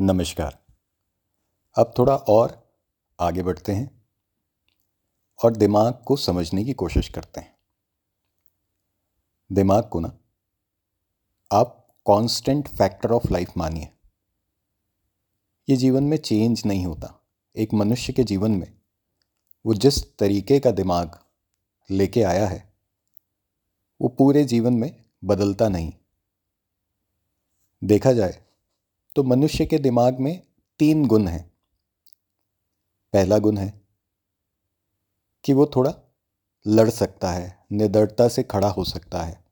नमस्कार। अब थोड़ा और आगे बढ़ते हैं और दिमाग को समझने की कोशिश करते हैं। दिमाग को ना, आप कांस्टेंट फैक्टर ऑफ़ लाइफ मानिए। ये जीवन में चेंज नहीं होता। एक मनुष्य के जीवन में वो जिस तरीके का दिमाग लेके आया है, वो पूरे जीवन में बदलता नहीं। देखा जाए तो मनुष्य के दिमाग में तीन गुण हैं। पहला गुण है कि वो थोड़ा लड़ सकता है, निडरता से खड़ा हो सकता है।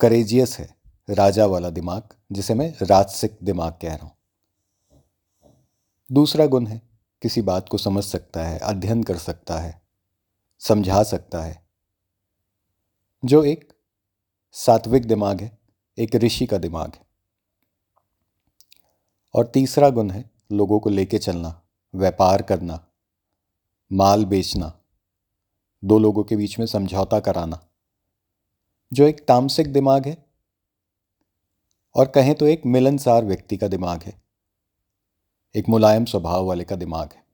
करेजियस है, राजा वाला दिमाग, जिसे मैं राजसिक दिमाग कह रहा हूँ। दूसरा गुण है, किसी बात को समझ सकता है, अध्ययन कर सकता है, समझा सकता है, जो एक सात्विक दिमाग है। एक ऋषि का दिमाग है। और तीसरा गुण है लोगों को लेके चलना, व्यापार करना, माल बेचना, दो लोगों के बीच में समझौता कराना, जो एक तामसिक दिमाग है और कहें तो एक मिलनसार व्यक्ति का दिमाग है, एक मुलायम स्वभाव वाले का दिमाग है।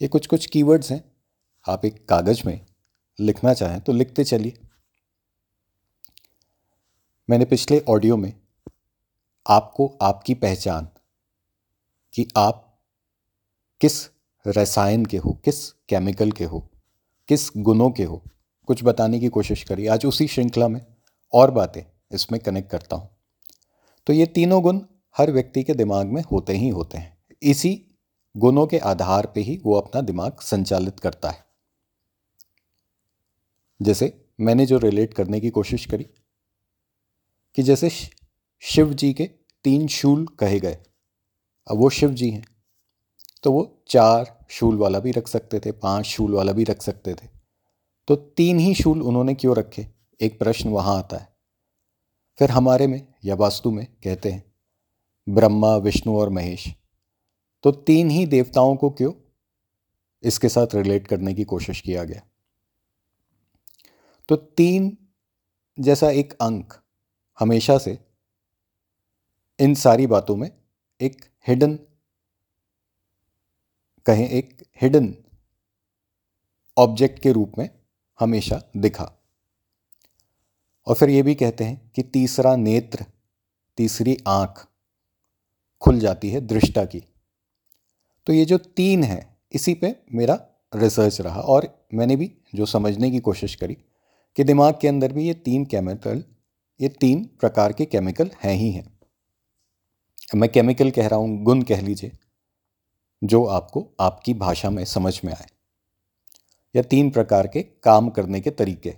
ये कुछ कुछ कीवर्ड्स हैं, आप एक कागज़ में लिखना चाहें तो लिखते चलिए। मैंने पिछले ऑडियो में आपको आपकी पहचान कि आप किस रसायन के हो, किस केमिकल के हो, किस गुणों के हो, कुछ बताने की कोशिश करी आज उसी श्रृंखला में और बातें इसमें कनेक्ट करता हूँ। तो ये तीनों गुण हर व्यक्ति के दिमाग में होते ही होते हैं। इसी गुणों के आधार पे ही वो अपना दिमाग संचालित करता है। जैसे मैंने जो रिलेट करने की कोशिश करी कि जैसे शिव जी के तीन शूल कहे गए। अब वो शिव जी हैं तो वो चार शूल वाला भी रख सकते थे, पाँच शूल वाला भी रख सकते थे। तो तीन ही शूल उन्होंने क्यों रखे? एक प्रश्न वहाँ आता है। फिर हमारे में या वास्तु में कहते हैं, ब्रह्मा, विष्णु और महेश। तो तीन ही देवताओं को क्यों इसके साथ रिलेट करने की कोशिश किया गया? तो तीन जैसा एक अंक हमेशा से इन सारी बातों में एक हिडन कहें एक हिडन ऑब्जेक्ट के रूप में हमेशा दिखा। और फिर ये भी कहते हैं कि तीसरा नेत्र, तीसरी आँख खुल जाती है दृष्टा की। तो ये जो तीन है, इसी पे मेरा रिसर्च रहा और मैंने भी जो समझने की कोशिश करी कि दिमाग के अंदर भी ये तीन केमिकल ये तीन प्रकार के केमिकल हैं ही हैं। मैं केमिकल कह रहा हूँ, गुण कह लीजिए, जो आपको आपकी भाषा में समझ में आए। या तीन प्रकार के काम करने के तरीके,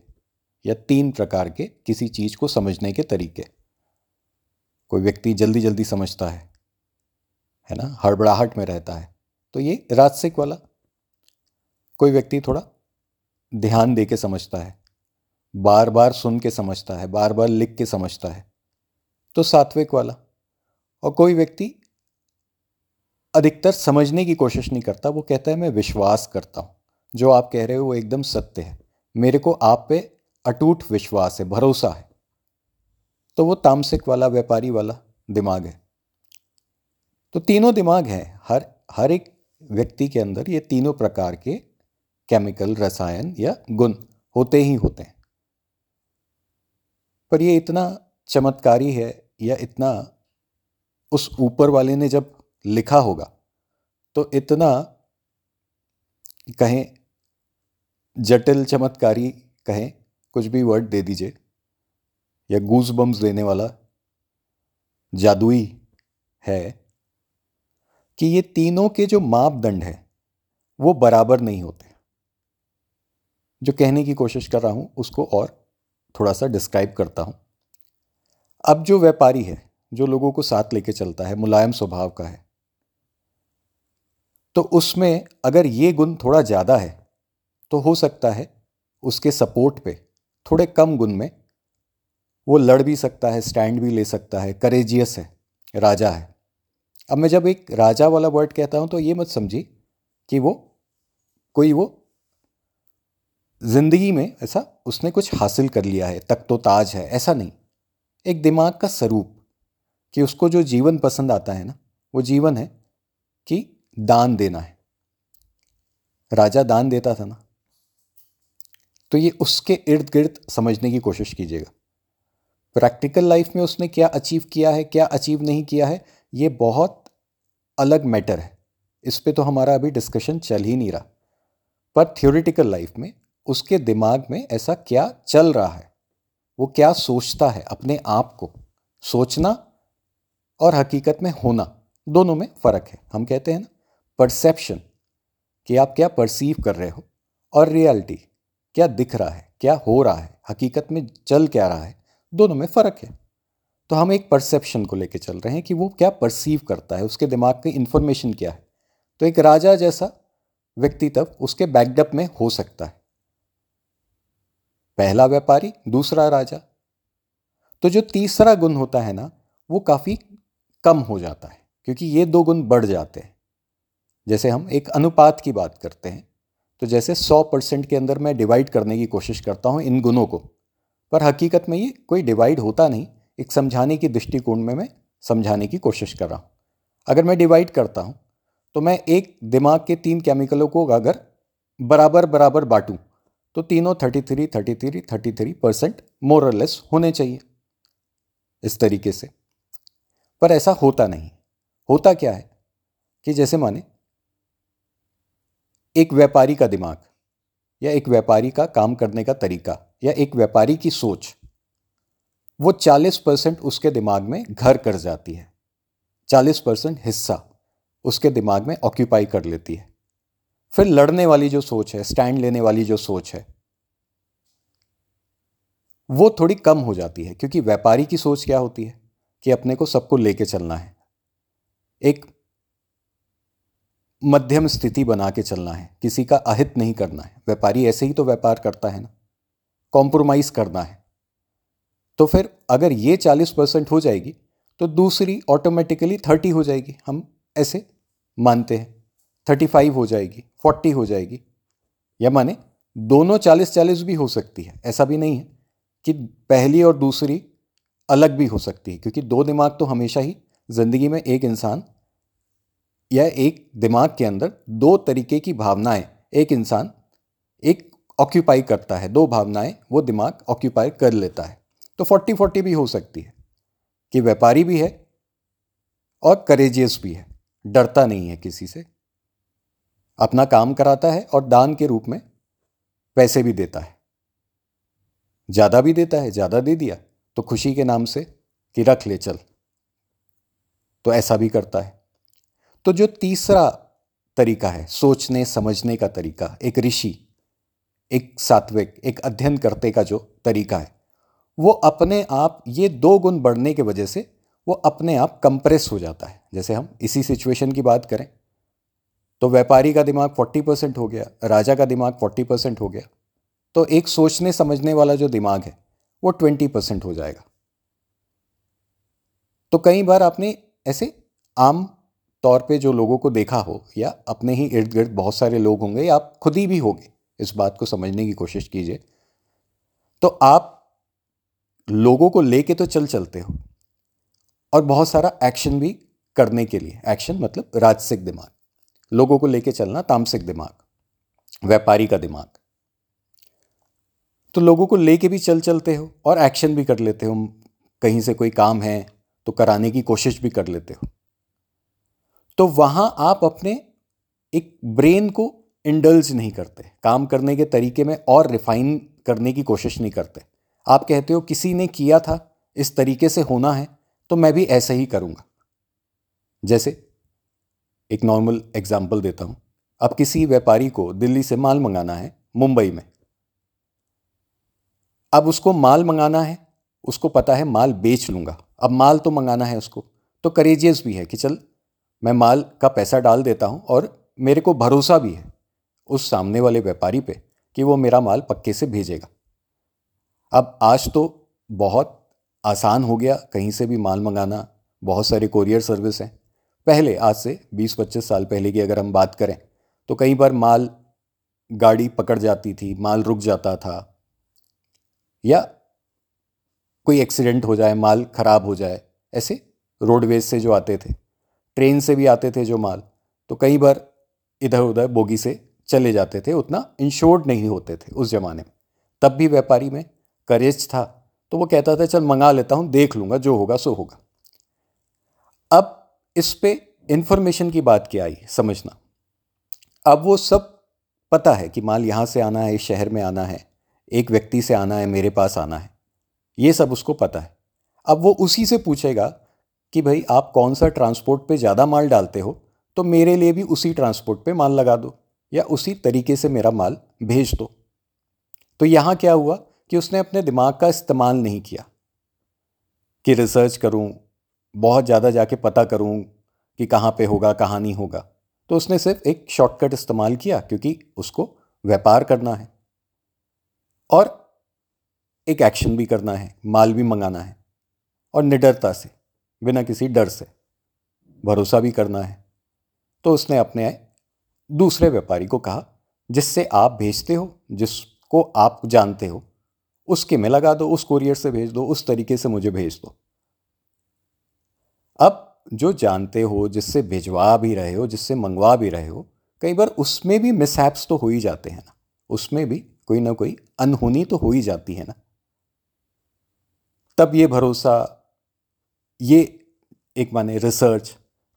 या तीन प्रकार के किसी चीज़ को समझने के तरीके। कोई व्यक्ति जल्दी जल्दी समझता है है ना, हड़बड़ाहट में रहता है तो ये राजसिक वाला। कोई व्यक्ति थोड़ा ध्यान दे के समझता है बार बार सुन के समझता है बार बार लिख के समझता है तो सात्विक वाला। और कोई व्यक्ति अधिकतर समझने की कोशिश नहीं करता, वो कहता है, मैं विश्वास करता हूँ। जो आप कह रहे हो, वो एकदम सत्य है। मेरे को आप पे अटूट विश्वास है, भरोसा है। तो वो तामसिक वाला, व्यापारी वाला दिमाग है। तो तीनों दिमाग हैं। हर हर एक व्यक्ति के अंदर ये तीनों प्रकार के केमिकल, रसायन या गुण होते ही होते हैं। पर ये इतना चमत्कारी है या इतना उस ऊपर वाले ने जब लिखा होगा तो इतना कहें जटिल चमत्कारी कहें, कुछ भी वर्ड दे दीजिए, या गूज बम्स देने वाला जादुई है, कि ये तीनों के जो मापदंड है, वो बराबर नहीं होते। जो कहने की कोशिश कर रहा हूँ, उसको और थोड़ा सा डिस्क्राइब करता हूँ। अब जो व्यापारी है, जो लोगों को साथ लेके चलता है, मुलायम स्वभाव का है तो उसमें अगर ये गुण थोड़ा ज़्यादा है तो हो सकता है उसके सपोर्ट पे थोड़े कम गुण में वो लड़ भी सकता है स्टैंड भी ले सकता है करेजियस है, राजा है। अब मैं जब एक राजा वाला वर्ड कहता हूँ तो ये मत समझी कि वो कोई वो ज़िंदगी में ऐसा उसने कुछ हासिल कर लिया है तक तो ताज है, ऐसा नहीं। एक दिमाग का स्वरूप कि उसको जो जीवन पसंद आता है ना, वो जीवन है कि दान देना है। राजा दान देता था ना। तो ये उसके इर्द गिर्द समझने की कोशिश कीजिएगा। प्रैक्टिकल लाइफ में उसने क्या अचीव किया है, क्या अचीव नहीं किया है, ये बहुत अलग मैटर है। इस पर तो हमारा अभी डिस्कशन चल ही नहीं रहा। पर थियोरिटिकल लाइफ में उसके दिमाग में ऐसा क्या चल रहा है? वो क्या सोचता है अपने आप को? सोचना और हकीकत में होना, दोनों में फ़र्क है। हम कहते हैं ना परसेप्शन कि आप क्या परसीव कर रहे हो, और रियलिटी क्या दिख रहा है, क्या हो रहा है, हकीकत में चल क्या रहा है, दोनों में फ़र्क है। तो हम एक परसेप्शन को लेके चल रहे हैं कि वो क्या परसीव करता है, उसके दिमाग की इंफॉर्मेशन क्या है। तो एक राजा जैसा व्यक्ति तब उसके बैकडअप में हो सकता है। पहला व्यापारी, दूसरा राजा। तो जो तीसरा गुण होता है ना, वो काफ़ी कम हो जाता है, क्योंकि ये दो गुण बढ़ जाते हैं। जैसे हम एक अनुपात की बात करते हैं तो जैसे 100 परसेंट के अंदर मैं डिवाइड करने की कोशिश करता हूँ इन गुणों को, पर हकीकत में ये कोई डिवाइड होता नहीं, एक समझाने की दृष्टिकोण में मैं समझाने की कोशिश कर रहा हूँ। अगर मैं डिवाइड करता हूँ तो मैं एक दिमाग के तीन केमिकलों को अगर बराबर बराबर बांटूँ तो तीनों thirty three thirty three thirty three percent more less होने चाहिए इस तरीके से। पर ऐसा होता नहीं। होता क्या है? कि जैसे माने, एक व्यापारी का दिमाग या एक व्यापारी का काम करने का तरीका या एक व्यापारी की सोच, वो 40 परसेंट उसके दिमाग में घर कर जाती है। 40 परसेंट हिस्सा उसके दिमाग में ऑक्यूपाई कर लेती है। फिर लड़ने वाली जो सोच है, स्टैंड लेने वाली जो सोच है, वो थोड़ी कम हो जाती है, क्योंकि व्यापारी की सोच क्या होती है कि अपने को सबको लेके चलना है, एक मध्यम स्थिति बना के चलना है, किसी का अहित नहीं करना है। व्यापारी ऐसे ही तो व्यापार करता है ना कॉम्प्रोमाइज़ करना है। तो फिर अगर ये चालीस परसेंट हो जाएगी तो दूसरी ऑटोमेटिकली थर्टी हो जाएगी। हम ऐसे मानते हैं। थर्टी फाइव हो जाएगी, फोर्टी हो जाएगी। या माने दोनों चालीस चालीस भी हो सकती है। ऐसा भी नहीं है कि पहली और दूसरी अलग भी हो सकती है, क्योंकि दो दिमाग तो हमेशा ही ज़िंदगी में एक इंसान या एक दिमाग के अंदर दो तरीके की भावनाएँ, एक इंसान एक ऑक्यूपाई करता है, दो भावनाएँ वो दिमाग ऑक्यूपाई कर लेता है। तो फोर्टी फोर्टी भी हो सकती है कि व्यापारी भी है और करेजियस भी है। डरता नहीं है किसी से। अपना काम कराता है और दान के रूप में पैसे भी देता है। ज़्यादा भी देता है, ज़्यादा दे दिया तो खुशी के नाम से कि रख ले, चल। तो ऐसा भी करता है। तो जो तीसरा तरीका है, सोचने, समझने का तरीका, एक ऋषि, एक सात्विक, एक अध्ययन करते का जो तरीका है, वो अपने आप, ये दो गुण बढ़ने के वजह से वो अपने आप कंप्रेस हो जाता है। जैसे हम इसी सिचुएशन की बात करें तो व्यापारी का दिमाग 40 परसेंट हो गया, राजा का दिमाग 40 परसेंट हो गया। तो एक सोचने, समझने वाला जो दिमाग है, वो 20 परसेंट हो जाएगा। तो कई बार आपने ऐसे आम तौर पे जो लोगों को देखा हो, या अपने ही इर्द गिर्द बहुत सारे लोग होंगे, या आप खुद ही भी होंगे, इस बात को समझने की कोशिश कीजिए। तो आप लोगों को लेके तो चल चलते हो, और बहुत सारा एक्शन भी करने के लिए, एक्शन मतलब राजसिक दिमाग। लोगों को लेके चलना तामसिक दिमाग, व्यापारी का दिमाग। तो लोगों को लेके भी चल चलते हो और एक्शन भी कर लेते हो। कहीं से कोई काम है तो कराने की कोशिश भी कर लेते हो। तो वहाँ आप अपने एक ब्रेन को इंडल्ज नहीं करते। काम करने के तरीके में और रिफाइन करने की कोशिश नहीं करते। आप कहते हो, किसी ने किया था, इस तरीके से होना है तो मैं भी ऐसे ही करूँगा। जैसे एक नॉर्मल एग्ज़ाम्पल देता हूँ। अब किसी व्यापारी को दिल्ली से माल मंगाना है, मुंबई में। अब उसको माल मंगाना है, उसको पता है माल बेच लूँगा। अब माल तो मंगाना है उसको तो करेजियस भी है कि चल, मैं माल का पैसा डाल देता हूँ और मेरे को भरोसा भी है उस सामने वाले व्यापारी पे कि वो मेरा माल पक्के से भेजेगा। अब आज तो बहुत आसान हो गया कहीं से भी माल मंगाना, बहुत सारे कोरियर सर्विस हैं। पहले, आज से 20-25 साल पहले की अगर हम बात करें तो कई बार माल गाड़ी पकड़ जाती थी, माल रुक जाता था, या कोई एक्सीडेंट हो जाए, माल खराब हो जाए, ऐसे रोडवेज़ से जो आते थे, ट्रेन से भी आते थे जो माल तो कई बार इधर उधर बोगी से चले जाते थे, उतना इंश्योर्ड नहीं होते थे उस ज़माने में। तब भी व्यापारी में करेज था तो वो कहता था, चल मंगा लेता हूँ, देख लूँगा, जो होगा, सो होगा। इस पे इंफॉर्मेशन की बात क्या आई, समझना। अब वो सब पता है कि माल यहाँ से आना है, इस शहर में आना है, एक व्यक्ति से आना है, मेरे पास आना है। ये सब उसको पता है। अब वो उसी से पूछेगा कि भाई, आप कौन सा ट्रांसपोर्ट पे ज़्यादा माल डालते हो? तो मेरे लिए भी उसी ट्रांसपोर्ट पे माल लगा दो, या उसी तरीके से मेरा माल भेज दो। तो यहाँ क्या हुआ कि उसने अपने दिमाग का इस्तेमाल नहीं किया कि रिसर्च करूँ बहुत ज़्यादा जाके पता करूँ कि कहाँ पे होगा, कहाँ नहीं होगा। तो उसने सिर्फ़ एक शॉर्टकट इस्तेमाल किया क्योंकि उसको व्यापार करना है और एक एक्शन भी करना है, माल भी मंगाना है और निडरता से, बिना किसी डर से भरोसा भी करना है। तो उसने अपने दूसरे व्यापारी को कहा, जिससे आप भेजते हो, जिसको आप जानते हो, उसके में लगा दो, उस कोरियर से भेज दो, उस तरीके से मुझे भेज दो। अब जो जानते हो, जिससे भिजवा भी रहे हो, जिससे मंगवा भी रहे हो, कई बार उसमें भी मिसहैप्स तो हो ही जाते हैं ना। उसमें भी कोई ना कोई अनहोनी तो हो ही जाती है ना। तब ये भरोसा, ये एक माने रिसर्च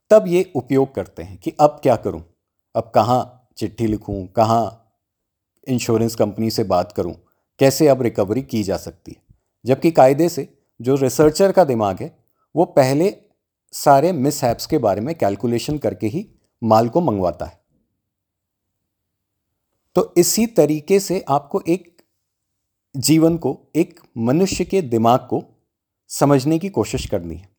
तब ये उपयोग करते हैं कि अब क्या करूँ? अब कहाँ चिट्ठी लिखूं? कहाँ इंश्योरेंस कंपनी से बात करूँ? कैसे अब रिकवरी की जा सकती है? जबकि कायदे से जो रिसर्चर का दिमाग है, वो पहले सारे मिस के बारे में कैलकुलेशन करके ही माल को मंगवाता है। तो इसी तरीके से आपको एक जीवन को, एक मनुष्य के दिमाग को समझने की कोशिश करनी है।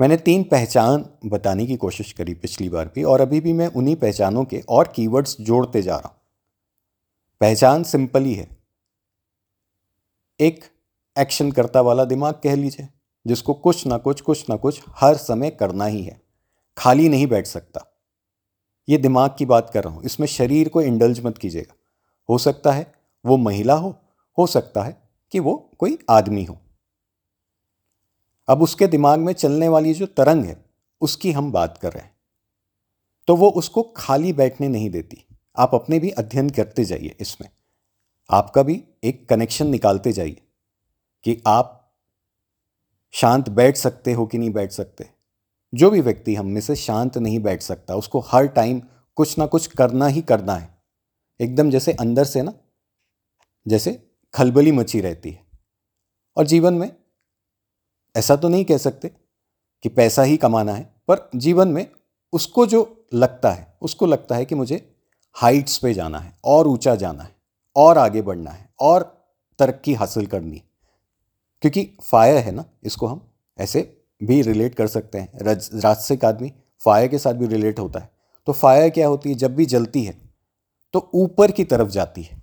मैंने तीन पहचान बताने की कोशिश करी पिछली बार भी, और अभी भी मैं उन्हीं पहचानों के और कीवर्ड्स जोड़ते जा रहा हूँ। पहचान सिंपल ही है। एक एक्शन करता वाला दिमाग कह लीजिए। जिसको कुछ ना कुछ कुछ ना कुछ हर समय करना ही है। खाली नहीं बैठ सकता। ये दिमाग की बात कर रहा हूँ। इसमें शरीर को इंडल्ज मत कीजिएगा। हो सकता है वो महिला हो हो सकता है कि वो कोई आदमी हो। अब उसके दिमाग में चलने वाली जो तरंग है, उसकी हम बात कर रहे हैं। तो वो उसको खाली बैठने नहीं देती। आप अपने भी अध्ययन करते जाइए इसमें। आपका भी एक कनेक्शन निकालते जाइए कि आप शांत बैठ सकते हो कि नहीं बैठ सकते? जो भी व्यक्ति हम में से शांत नहीं बैठ सकता, उसको हर टाइम कुछ ना कुछ करना ही करना है। एकदम जैसे अंदर से ना, जैसे खलबली मची रहती है। और जीवन में ऐसा तो नहीं कह सकते कि पैसा ही कमाना है, पर जीवन में उसको जो लगता है, उसको लगता है कि मुझे हाइट्स पे जाना है, और ऊँचा जाना है, और आगे बढ़ना है, और तरक्की हासिल करनी है। क्योंकि फायर है ना, इसको हम ऐसे भी रिलेट कर सकते हैं। राजसिक आदमी फायर के साथ भी रिलेट होता है। तो फायर क्या होती है? जब भी जलती है तो ऊपर की तरफ़ जाती है।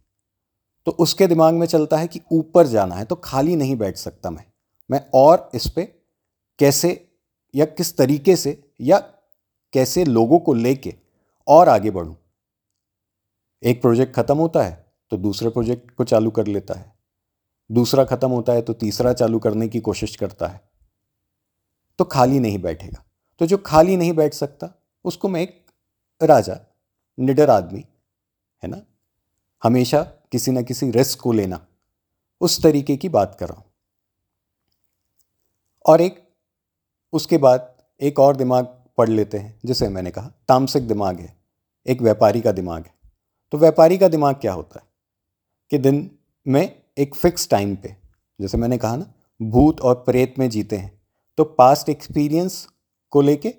तो उसके दिमाग में चलता है कि ऊपर जाना है तो खाली नहीं बैठ सकता मैं। मैं और इस पर कैसे या किस तरीके से या कैसे लोगों को लेके और आगे बढ़ूं? एक प्रोजेक्ट खत्म होता है तो दूसरे प्रोजेक्ट को चालू कर लेता है। दूसरा खत्म होता है तो तीसरा चालू करने की कोशिश करता है तो खाली नहीं बैठेगा। तो जो खाली नहीं बैठ सकता, उसको मैं एक राजा, निडर आदमी, है ना? हमेशा किसी ना किसी रिस्क को लेना, उस तरीके की बात कर रहा हूँ। और एक, उसके बाद एक और दिमाग पढ़ लेते हैं, जिसे मैंने कहा, तामसिक दिमाग है, एक व्यापारी का दिमाग है। तो व्यापारी का दिमाग क्या होता है? कि दिन में एक फिक्स टाइम पे, जैसे मैंने कहा ना, भूत और प्रेत में जीते हैं। तो पास्ट एक्सपीरियंस को लेके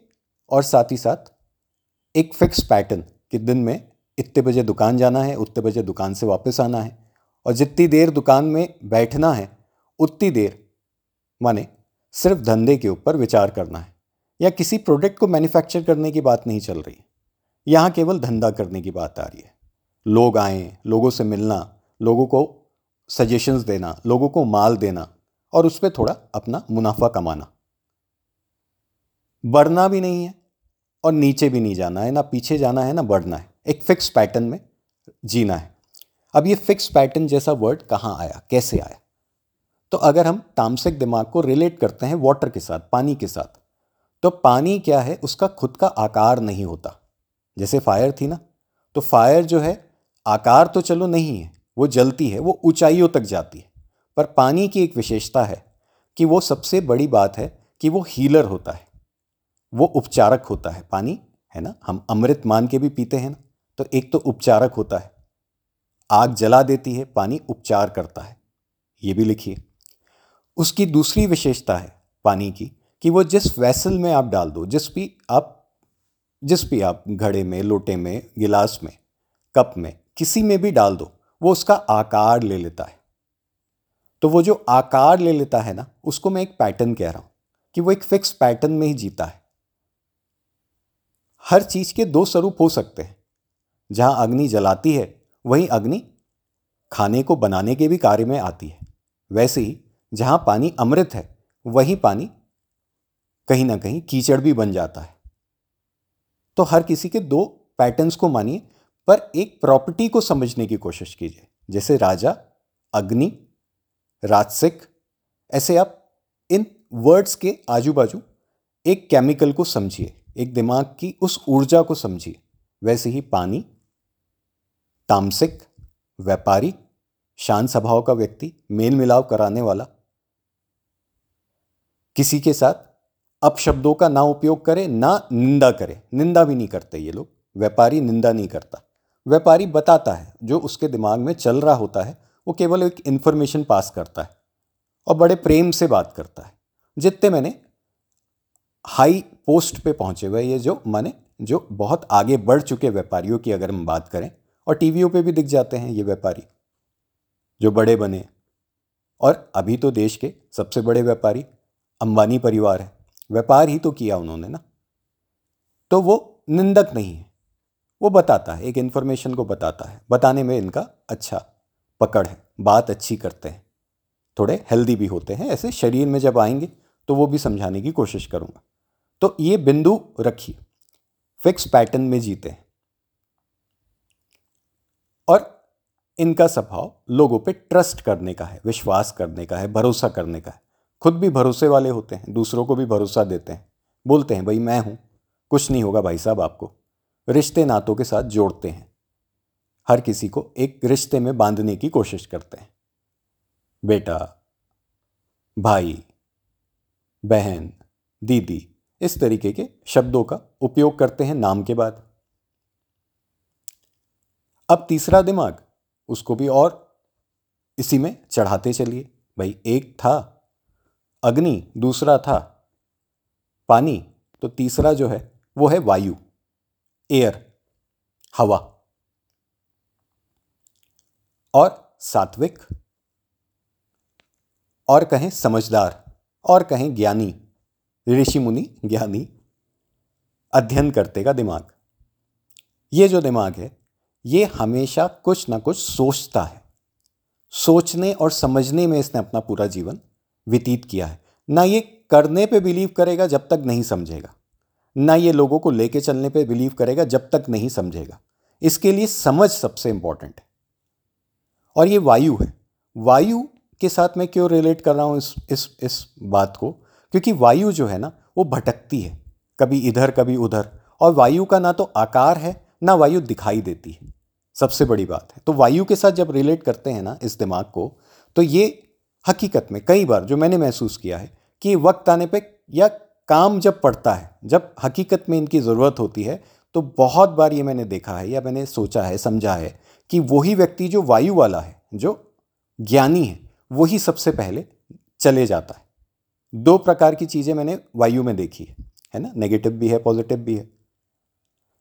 और साथ ही साथ एक फिक्स पैटर्न कि दिन में इतने बजे दुकान जाना है, उतने बजे दुकान से वापस आना है और जितनी देर दुकान में बैठना है, उतनी देर माने सिर्फ़ धंधे के ऊपर विचार करना है। या किसी प्रोडक्ट को मैन्युफैक्चर करने की बात नहीं चल रही। यहाँ केवल धंधा करने की बात आ रही है। लोग आए, लोगों से मिलना, लोगों को सजेशंस देना, लोगों को माल देना और उस पर थोड़ा अपना मुनाफा कमाना। बढ़ना भी नहीं है और नीचे भी नहीं जाना है, ना पीछे जाना है, ना बढ़ना है। एक फिक्स पैटर्न में जीना है। अब ये फिक्स पैटर्न जैसा वर्ड कहाँ आया? कैसे आया? तो अगर हम तामसिक दिमाग को रिलेट करते हैं वाटर के साथ, पानी के साथ तो पानी क्या है? उसका खुद का आकार नहीं होता। जैसे फायर थी ना तो फायर जो है, आकार तो चलो नहीं है। वो जलती है, वो ऊंचाइयों तक जाती है। पर पानी की एक विशेषता है कि वो सबसे बड़ी बात है कि वो हीलर होता है। वो उपचारक होता है। पानी, है ना? हम अमृत मान के भी पीते हैं ना तो एक तो उपचारक होता है। आग जला देती है, पानी उपचार करता है। ये भी लिखिए। उसकी दूसरी विशेषता है पानी की कि वो जिस वैसल में आप डाल दो, जिस भी आप, जिस भी आप घड़े में, लोटे में, गिलास में, कप में, किसी में भी डाल दो वो उसका आकार ले लेता है। तो वो जो आकार ले लेता है ना, उसको मैं एक पैटर्न कह रहा हूँ कि वो एक फिक्स पैटर्न में ही जीता है। हर चीज़ के दो स्वरूप हो सकते हैं। जहाँ अग्नि जलाती है, वहीं अग्नि खाने को बनाने के भी कार्य में आती है। वैसे ही, जहाँ पानी अमृत है, वहीं पानी कहीं ना कहीं कीचड़ भी बन जाता है। तो हर किसी के दो पैटर्न्स को मानिए पर एक प्रॉपर्टी को समझने की कोशिश कीजिए। जैसे राजा, अग्नि, राजसिक, ऐसे आप इन वर्ड्स के आजू बाजू एक केमिकल को समझिए। एक दिमाग की उस ऊर्जा को समझिए। वैसे ही पानी, तामसिक, व्यापारी शांत स्वभाव का व्यक्ति, मेल मिलाव कराने वाला। किसी के साथ अपशब्दों का ना उपयोग करे, ना निंदा करे। निंदा भी नहीं करते ये लोग। व्यापारी निंदा नहीं करता। व्यापारी बताता है, जो उसके दिमाग में चल रहा होता है, वो केवल एक इन्फॉर्मेशन पास करता है और बड़े प्रेम से बात करता है। जितने मैंने हाई पोस्ट पे पहुँचे हुए ये जो माने, जो बहुत आगे बढ़ चुके व्यापारियों की अगर हम बात करें, और टीवियों पे भी दिख जाते हैं ये व्यापारी, जो बड़े बने और अभी तो देश के सबसे बड़े व्यापारी, अंबानी परिवार है। व्यापार ही तो किया उन्होंने ना। तो वो निंदक नहीं है। वो बताता है, एक इन्फॉर्मेशन को बताता है। बताने में इनका अच्छा पकड़ है, बात अच्छी करते हैं। थोड़े हेल्दी भी होते हैं, ऐसे शरीर में जब आएँगे तो वो भी समझाने की कोशिश करूँगा। तो ये बिंदु रखिए। फिक्स पैटर्न में जीते हैं। और इनका स्वभाव लोगों पे ट्रस्ट करने का है, विश्वास करने का है, भरोसा करने का है। खुद भी भरोसे वाले होते हैं, दूसरों को भी भरोसा देते हैं। बोलते हैं, भाई, मैं हूँ। कुछ नहीं होगा भाई साहब आपको। रिश्ते नातों के साथ जोड़ते हैं। हर किसी को एक रिश्ते में बांधने की कोशिश करते हैं। बेटा, भाई, बहन, दीदी इस तरीके के शब्दों का उपयोग करते हैं नाम के बाद। अब तीसरा दिमाग, उसको भी और इसी में चढ़ाते चलिए। भाई, एक था, अग्नि, दूसरा था, पानी तो तीसरा जो है, वो है वायु। एयर हवा और सात्विक और कहें समझदार और कहें ज्ञानी, ऋषि मुनि ज्ञानी अध्ययन करते का दिमाग। ये जो दिमाग है, ये हमेशा कुछ ना कुछ सोचता है। सोचने और समझने में इसने अपना पूरा जीवन व्यतीत किया है। ना ये करने पे बिलीव करेगा जब तक नहीं समझेगा। ना ये लोगों को लेके चलने पे बिलीव करेगा, जब तक नहीं समझेगा। इसके लिए समझ सबसे इंपॉर्टेंट है। और ये वायु है। वायु के साथ मैं क्यों रिलेट कर रहा हूँ इस इस इस बात को? क्योंकि वायु जो है ना, वो भटकती है। कभी इधर, कभी उधर। और वायु का ना तो आकार है, ना वायु दिखाई देती है। सबसे बड़ी बात है। तो वायु के साथ जब रिलेट करते हैं ना, इस दिमाग को तो ये हकीकत में कई बार जो मैंने महसूस किया है कि वक्त आने पे या काम जब पड़ता है, जब हकीकत में इनकी ज़रूरत होती है तो बहुत बार ये मैंने देखा है या मैंने सोचा है, समझा है कि वही व्यक्ति जो वायु वाला है, जो ज्ञानी है, वही सबसे पहले चले जाता है। दो प्रकार की चीज़ें मैंने वायु में देखी है है ना? नेगेटिव भी है पॉजिटिव भी है।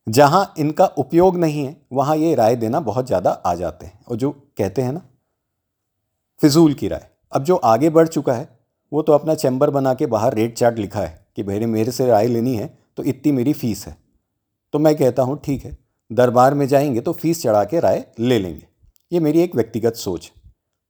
जहाँ इनका उपयोग नहीं है, वहाँ ये राय देना बहुत ज़्यादा आ जाते हैं। और जो कहते हैं ना, फिजूल की राय, अब जो आगे बढ़ चुका है, वो तो अपना चैम्बर बना के बाहर रेट चार्ट लिखा है। कि भाई मेरे से राय लेनी है तो इतनी मेरी फ़ीस है। तो मैं कहता हूँ, ठीक है, दरबार में जाएँगे तो फ़ीस चढ़ा के राय ले लेंगे। ये मेरी एक व्यक्तिगत सोच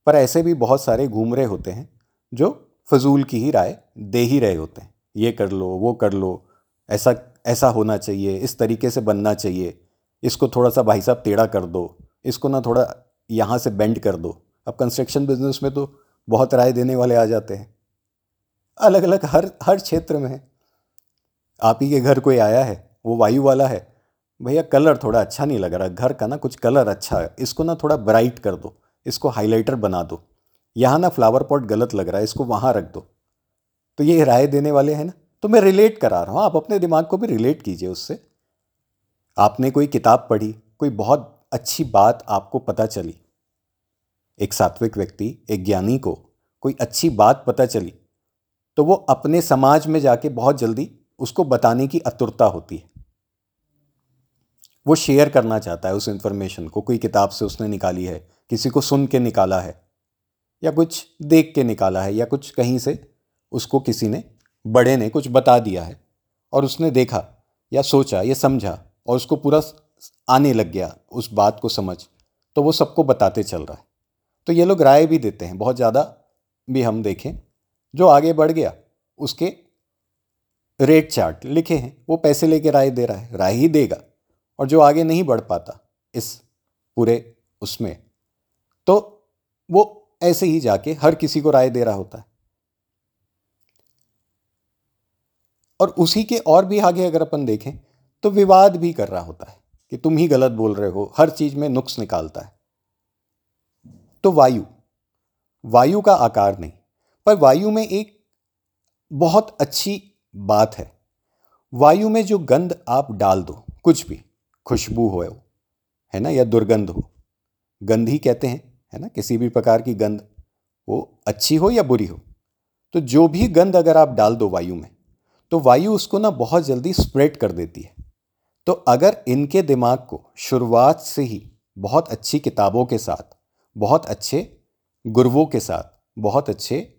पर ऐसे भी बहुत सारे घूम रहे होते हैं, जो फजूल की ही राय दे ही रहे होते हैं। ये कर लो, वो कर लो, ऐसा ऐसा होना चाहिए, इस तरीके से बनना चाहिए। इसको थोड़ा सा भाई साहब टेढ़ा कर दो, इसको ना थोड़ा यहाँ से बेंड कर दो। अब कंस्ट्रक्शन बिज़नेस में तो बहुत राय देने वाले आ जाते हैं। अलग अलग हर हर क्षेत्र में है। आप ही के घर कोई आया है, वो वायु वाला है, भैया कलर थोड़ा अच्छा नहीं लग रहा, घर का ना कुछ कलर अच्छा है, इसको ना थोड़ा ब्राइट कर दो, इसको हाइलाइटर बना दो, यहाँ ना फ्लावर पॉट गलत लग रहा है, इसको वहाँ रख दो। तो ये राय देने वाले हैं ना तो मैं रिलेट करा रहा हूँ, आप अपने दिमाग को भी रिलेट कीजिए उससे। आपने कोई किताब पढ़ी, कोई बहुत अच्छी बात आपको पता चली, एक सात्विक व्यक्ति, एक ज्ञानी को कोई अच्छी बात पता चली तो वो अपने समाज में जाके बहुत जल्दी उसको बताने की अतुरता होती है। वो शेयर करना चाहता है उस इन्फॉर्मेशन को, कोई किताब से उसने निकाली है, किसी को सुन के निकाला है, या कुछ देख के निकाला है, या कुछ कहीं से उसको किसी ने, बड़े ने कुछ बता दिया है, और उसने देखा, या सोचा, या समझा, और उसको पूरा आने लग गया उस बात को समझ तो वो सबको बताते चल रहा है। तो ये लोग राय भी देते हैं, बहुत ज़्यादा भी हम देखें जो आगे बढ़ गया, उसके रेट चार्ट लिखे हैं। वो पैसे लेके राय दे रहा है, राय ही देगा, और जो आगे नहीं बढ़ पाता इस पूरे उसमें तो वो ऐसे ही जाके हर किसी को राय दे रहा होता है। और उसी के और भी आगे अगर अपन देखें तो विवाद भी कर रहा होता है कि तुम ही गलत बोल रहे हो, हर चीज़ में नुक्स निकालता है। तो वायु वायु का आकार नहीं पर वायु में एक बहुत अच्छी बात है। वायु में जो गंध आप डाल दो, कुछ भी, खुशबू हो, है ना, या दुर्गंध हो, गंध ही कहते हैं, है ना, किसी भी प्रकार की गंध, वो अच्छी हो या बुरी हो तो जो भी गंध अगर आप डाल दो वायु में तो वायु उसको ना बहुत जल्दी स्प्रेड कर देती है। तो अगर इनके दिमाग को शुरुआत से ही बहुत अच्छी किताबों के साथ, बहुत अच्छे गुरुओं के साथ, बहुत अच्छे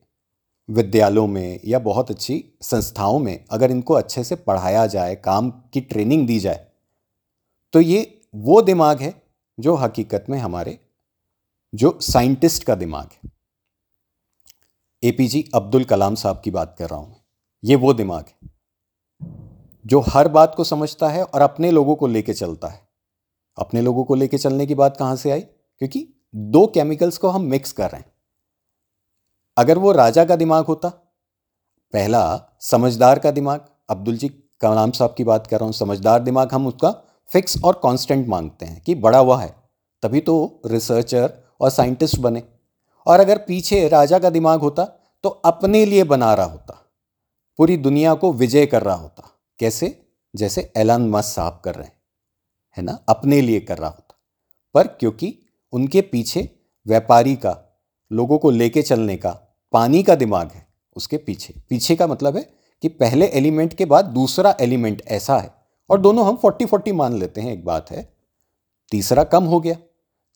विद्यालयों में या बहुत अच्छी संस्थाओं में अगर इनको अच्छे से पढ़ाया जाए, काम की ट्रेनिंग दी जाए तो ये वो दिमाग है जो हकीकत में हमारे, जो साइंटिस्ट का दिमाग है। A P G Abdul Kalam साहब की बात कर रहा हूँ ये वो दिमाग है जो हर बात को समझता है और अपने लोगों को लेके चलता है। अपने लोगों को लेके चलने की बात कहाँ से आई? क्योंकि दो केमिकल्स को हम मिक्स कर रहे हैं। अगर वो राजा का दिमाग होता, पहला समझदार का दिमाग, अब्दुल जी कलाम साहब की बात कर रहा हूँ, समझदार दिमाग हम उसका फिक्स और कांस्टेंट मांगते हैं कि बड़ा हुआ है, तभी तो रिसर्चर और साइंटिस्ट बने। और अगर पीछे राजा का दिमाग होता तो अपने लिए बना रहा होता, पूरी दुनिया को विजय कर रहा होता। कैसे? जैसे एलन मस साहब कर रहे हैं, है ना? अपने लिए कर रहा होता। पर क्योंकि उनके पीछे व्यापारी का, लोगों को लेके चलने का पानी का दिमाग है उसके पीछे। पीछे का मतलब है कि पहले एलिमेंट के बाद दूसरा एलिमेंट ऐसा है। और दोनों हम फोर्टी फोर्टी मान लेते हैं, एक बात है। तीसरा कम हो गया।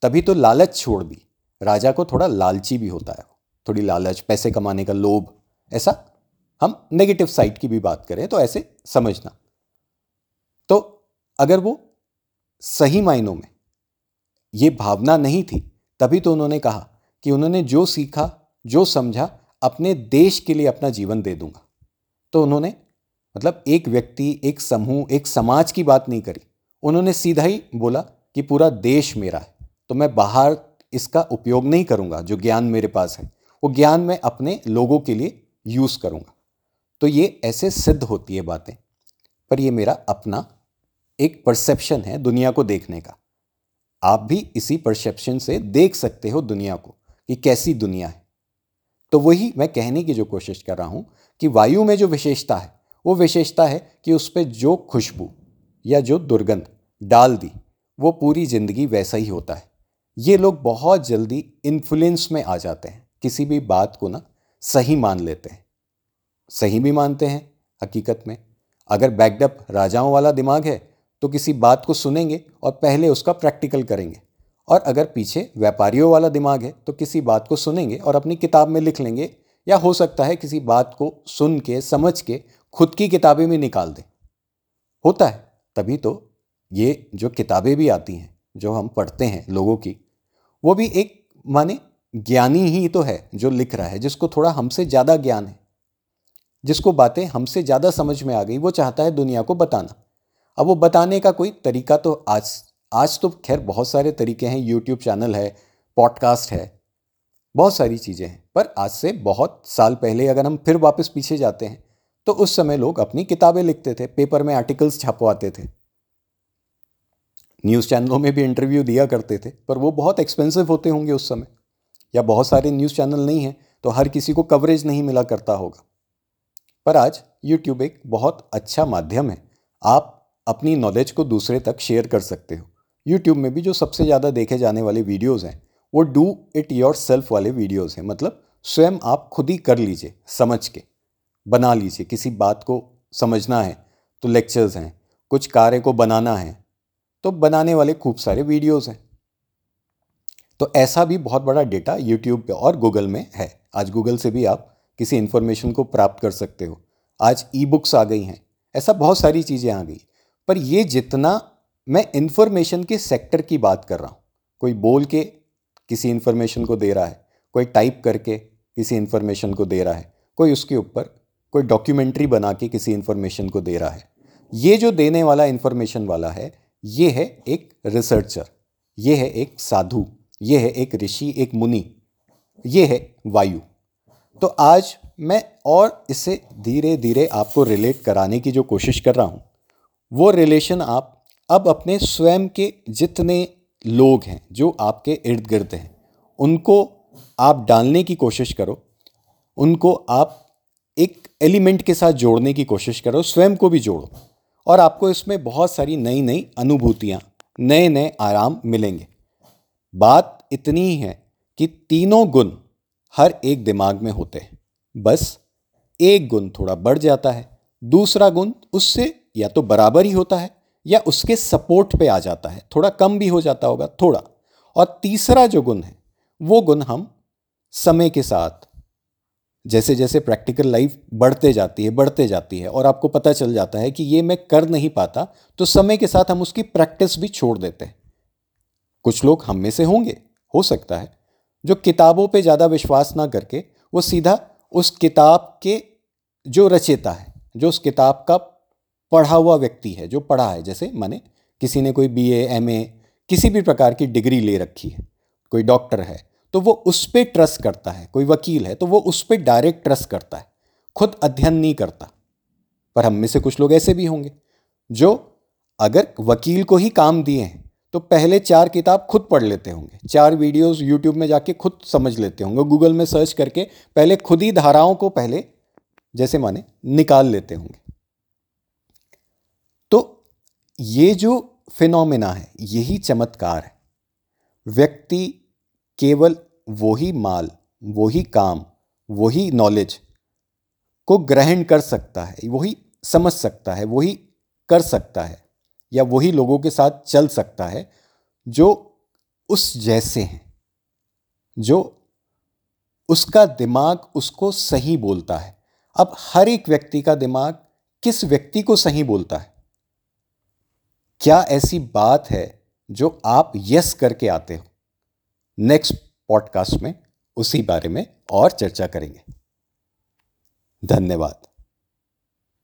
तभी तो लालच छोड़ दी। राजा को थोड़ा लालची भी होता है। थोड़ी लालच, पैसे कमाने का लोभ, ऐसा हम नेगेटिव साइड की भी बात करें तो ऐसे समझना। तो अगर वो सही मायनों में ये भावना नहीं थी, तभी तो उन्होंने कहा कि उन्होंने जो सीखा जो समझा, अपने देश के लिए अपना जीवन दे दूँगा। तो उन्होंने मतलब एक व्यक्ति, एक समूह, एक समाज की बात नहीं करी। उन्होंने सीधा ही बोला कि पूरा देश मेरा है तो मैं बाहर इसका उपयोग नहीं करूँगा, जो ज्ञान मेरे पास है। वो ज्ञान मैं अपने लोगों के लिए यूज़ करूँगा। तो ये ऐसे सिद्ध होती है बातें, पर ये मेरा अपना एक परसेप्शन है दुनिया को देखने का। आप भी इसी परसेप्शन से देख सकते हो दुनिया को, कि कैसी दुनिया है। तो वही मैं कहने की जो कोशिश कर रहा हूँ कि वायु में जो विशेषता है, वो विशेषता है कि उस पर जो खुशबू या जो दुर्गंध डाल दी, वो पूरी ज़िंदगी वैसा ही होता है। ये लोग बहुत जल्दी इन्फ्लुएंस में आ जाते हैं, किसी भी बात को ना सही मान लेते हैं। सही भी मानते हैं, हकीकत में। अगर बैकडअप राजाओं वाला दिमाग है तो किसी बात को सुनेंगे और पहले उसका प्रैक्टिकल करेंगे। और अगर पीछे व्यापारियों वाला दिमाग है तो किसी बात को सुनेंगे और अपनी किताब में लिख लेंगे, या हो सकता है किसी बात को सुन के, समझ के, खुद की किताबें में निकाल दें। होता है, तभी तो ये जो किताबें भी आती हैं, जो हम पढ़ते हैं लोगों की, वो भी एक माने ज्ञानी ही तो है जो लिख रहा है, जिसको थोड़ा हमसे ज़्यादा ज्ञान है। जिसको बातें हमसे ज़्यादा समझ में आ गई, वो चाहता है दुनिया को बताना। अब वो बताने का कोई तरीका तो आज आज तो खैर बहुत सारे तरीके हैं यूट्यूब चैनल है पॉडकास्ट है, बहुत सारी चीज़ें हैं, पर आज से बहुत साल पहले अगर हम फिर वापस पीछे जाते हैं तो उस समय लोग अपनी किताबें लिखते थे पेपर में आर्टिकल्स छपवाते थे। न्यूज़ चैनलों में भी इंटरव्यू दिया करते थे, पर वो बहुत एक्सपेंसिव होते होंगे उस समय, या बहुत सारे न्यूज़ चैनल नहीं हैं तो हर किसी को कवरेज नहीं मिला करता होगा। पर आज यूट्यूब एक बहुत अच्छा माध्यम है, आप अपनी नॉलेज को दूसरे तक शेयर कर सकते हो। यूट्यूब में भी जो सबसे ज़्यादा देखे जाने वाले वीडियोज़ हैं, वो डू इट योर सेल्फ वाले वीडियोज़ हैं। मतलब स्वयं आप खुद ही कर लीजिए, समझ के, बना लीजिए। किसी बात को समझना है तो लेक्चर्स हैं, कुछ कार्य को बनाना है तो बनाने वाले खूब सारे वीडियोज़ हैं। तो ऐसा भी बहुत बड़ा डेटा यूट्यूब पे और गूगल में है। आज गूगल से भी आप किसी इन्फॉर्मेशन को प्राप्त कर सकते हो। आज ई बुक्स आ गई हैं, ऐसा बहुत सारी चीज़ें आ गई। पर ये जितना मैं इन्फॉर्मेशन के सेक्टर की बात कर रहा हूँ। कोई बोल के किसी इन्फॉर्मेशन को दे रहा है, कोई टाइप करके किसी इन्फॉर्मेशन को दे रहा है, कोई उसके ऊपर कोई डॉक्यूमेंट्री बना के किसी इन्फॉर्मेशन को दे रहा है। ये जो देने वाला इन्फॉर्मेशन वाला है, ये है एक रिसर्चर ये है एक साधु, ये है एक ऋषि, एक मुनि, ये है वायु। तो आज मैं और इसे धीरे धीरे आपको रिलेट कराने की जो कोशिश कर रहा हूँ, वो रिलेशन आप अब अपने स्वयं के जितने लोग हैं, जो आपके इर्द गिर्द हैं, उनको आप डालने की कोशिश करो। उनको आप एक एलिमेंट के साथ जोड़ने की कोशिश करो, स्वयं को भी जोड़ो। और आपको इसमें बहुत सारी नई नई अनुभूतियाँ नए नए आराम मिलेंगे। बात इतनी ही है कि तीनों गुण हर एक दिमाग में होते हैं। बस एक गुण थोड़ा बढ़ जाता है, दूसरा गुण उससे या तो बराबर ही होता है या उसके सपोर्ट पे आ जाता है। थोड़ा कम भी हो जाता होगा, थोड़ा। और तीसरा जो गुण है, वो गुण हम समय के साथ जैसे जैसे प्रैक्टिकल लाइफ बढ़ते जाती है, बढ़ते जाती है और आपको पता चल जाता है कि ये मैं कर नहीं पाता तो समय के साथ हम उसकी प्रैक्टिस भी छोड़ देते हैं। कुछ लोग हम में से होंगे, हो सकता है, जो किताबों पे ज़्यादा विश्वास ना करके, वो सीधा उस किताब के जो रचेता है, जो उस किताब का पढ़ा हुआ व्यक्ति है, जो पढ़ा है, जैसे माने किसी ने कोई बी एम ए किसी भी प्रकार की डिग्री ले रखी है, कोई डॉक्टर है तो वो उस पर ट्रस्ट करता है, कोई वकील है तो वो उस पर डायरेक्ट ट्रस्ट करता है, खुद अध्ययन नहीं करता, पर हम में से कुछ लोग ऐसे भी होंगे, जो अगर वकील को ही काम दिए हैं तो पहले चार किताब खुद पढ़ लेते होंगे, चार वीडियोस यूट्यूब में जाके खुद समझ लेते होंगे गूगल में सर्च करके पहले खुद ही धाराओं को पहले, जैसे माने, निकाल लेते होंगे। ये जो फिनोमिना है, यही चमत्कार है। व्यक्ति केवल वही माल, वही काम, वही नॉलेज को ग्रहण कर सकता है, वही समझ सकता है, वही कर सकता है, या वही लोगों के साथ चल सकता है, जो उस जैसे हैं, जो उसका दिमाग उसको सही बोलता है। अब हर एक व्यक्ति का दिमाग किस व्यक्ति को सही बोलता है? क्या ऐसी बात है जो आप यस करके आते हो? नेक्स्ट पॉडकास्ट में उसी बारे में और चर्चा करेंगे। धन्यवाद।